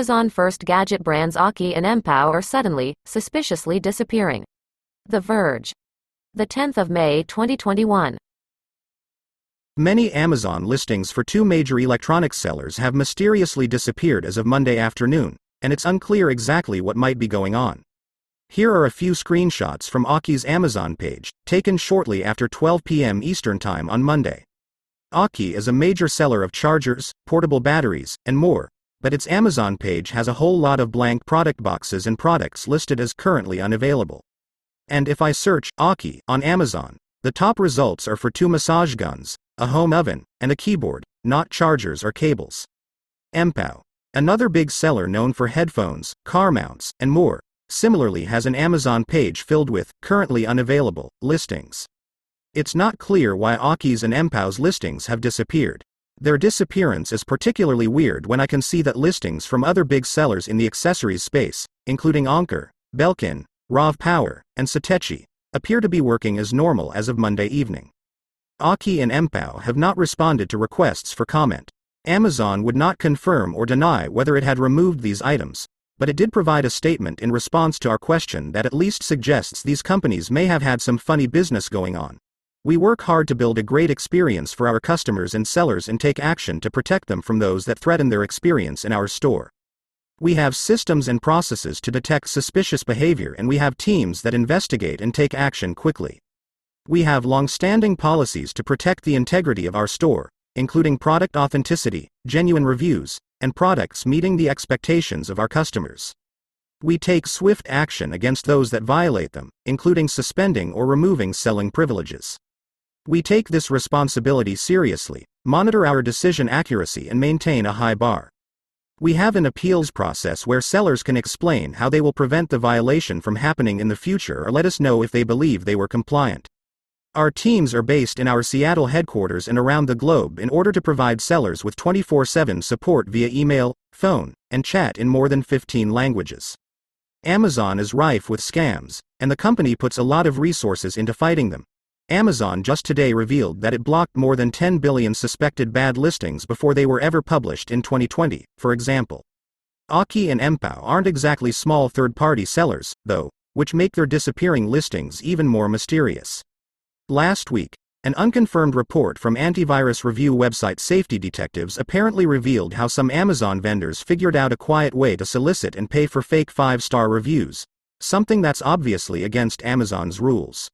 Amazon first gadget brands Aukey and Mpow are suddenly, suspiciously disappearing. The Verge. The 10th of May 2021. Many Amazon listings for two major electronics sellers have mysteriously disappeared as of Monday afternoon, and it's unclear exactly what might be going on. Here are a few screenshots from Aukey's Amazon page, taken shortly after 12 p.m. Eastern Time on Monday. Aukey is a major seller of chargers, portable batteries, and more, but its Amazon page has a whole lot of blank product boxes and products listed as currently unavailable. And if I search Aukey on Amazon, the top results are for two massage guns, a home oven, and a keyboard, not chargers or cables. Mpow, another big seller known for headphones, car mounts, and more, similarly has an Amazon page filled with currently unavailable listings. It's not clear why Aukey's and Mpow's listings have disappeared. Their disappearance is particularly weird when I can see that listings from other big sellers in the accessories space, including Anker, Belkin, RAVPower, and Satechi, appear to be working as normal as of Monday evening. Aukey and Mpow have not responded to requests for comment. Amazon would not confirm or deny whether it had removed these items, but it did provide a statement in response to our question that at least suggests these companies may have had some funny business going on. We work hard to build a great experience for our customers and sellers and take action to protect them from those that threaten their experience in our store. We have systems and processes to detect suspicious behavior and we have teams that investigate and take action quickly. We have long-standing policies to protect the integrity of our store, including product authenticity, genuine reviews, and products meeting the expectations of our customers. We take swift action against those that violate them, including suspending or removing selling privileges. We take this responsibility seriously, monitor our decision accuracy, and maintain a high bar. We have an appeals process where sellers can explain how they will prevent the violation from happening in the future or let us know if they believe they were compliant. Our teams are based in our Seattle headquarters and around the globe in order to provide sellers with 24 7 support via email, phone, and chat in more than 15 languages. Amazon is rife with scams, and the company puts a lot of resources into fighting them. Amazon just today revealed that it blocked more than 10 billion suspected bad listings before they were ever published in 2020, for example. Aukey and Mpow aren't exactly small third party sellers, though, which make their disappearing listings even more mysterious. Last week, an unconfirmed report from antivirus review website Safety Detectives apparently revealed how some Amazon vendors figured out a quiet way to solicit and pay for fake 5 star reviews, something that's obviously against Amazon's rules.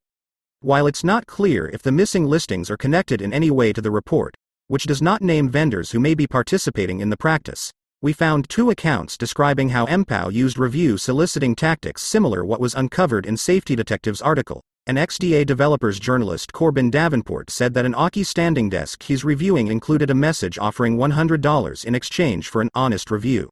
While it's not clear if the missing listings are connected in any way to the report, which does not name vendors who may be participating in the practice, we found two accounts describing how Mpow used review soliciting tactics similar what was uncovered in Safety Detective's article. An XDA developers journalist Corbin Davenport said that an Aukey standing desk he's reviewing included a message offering $100 in exchange for an honest review.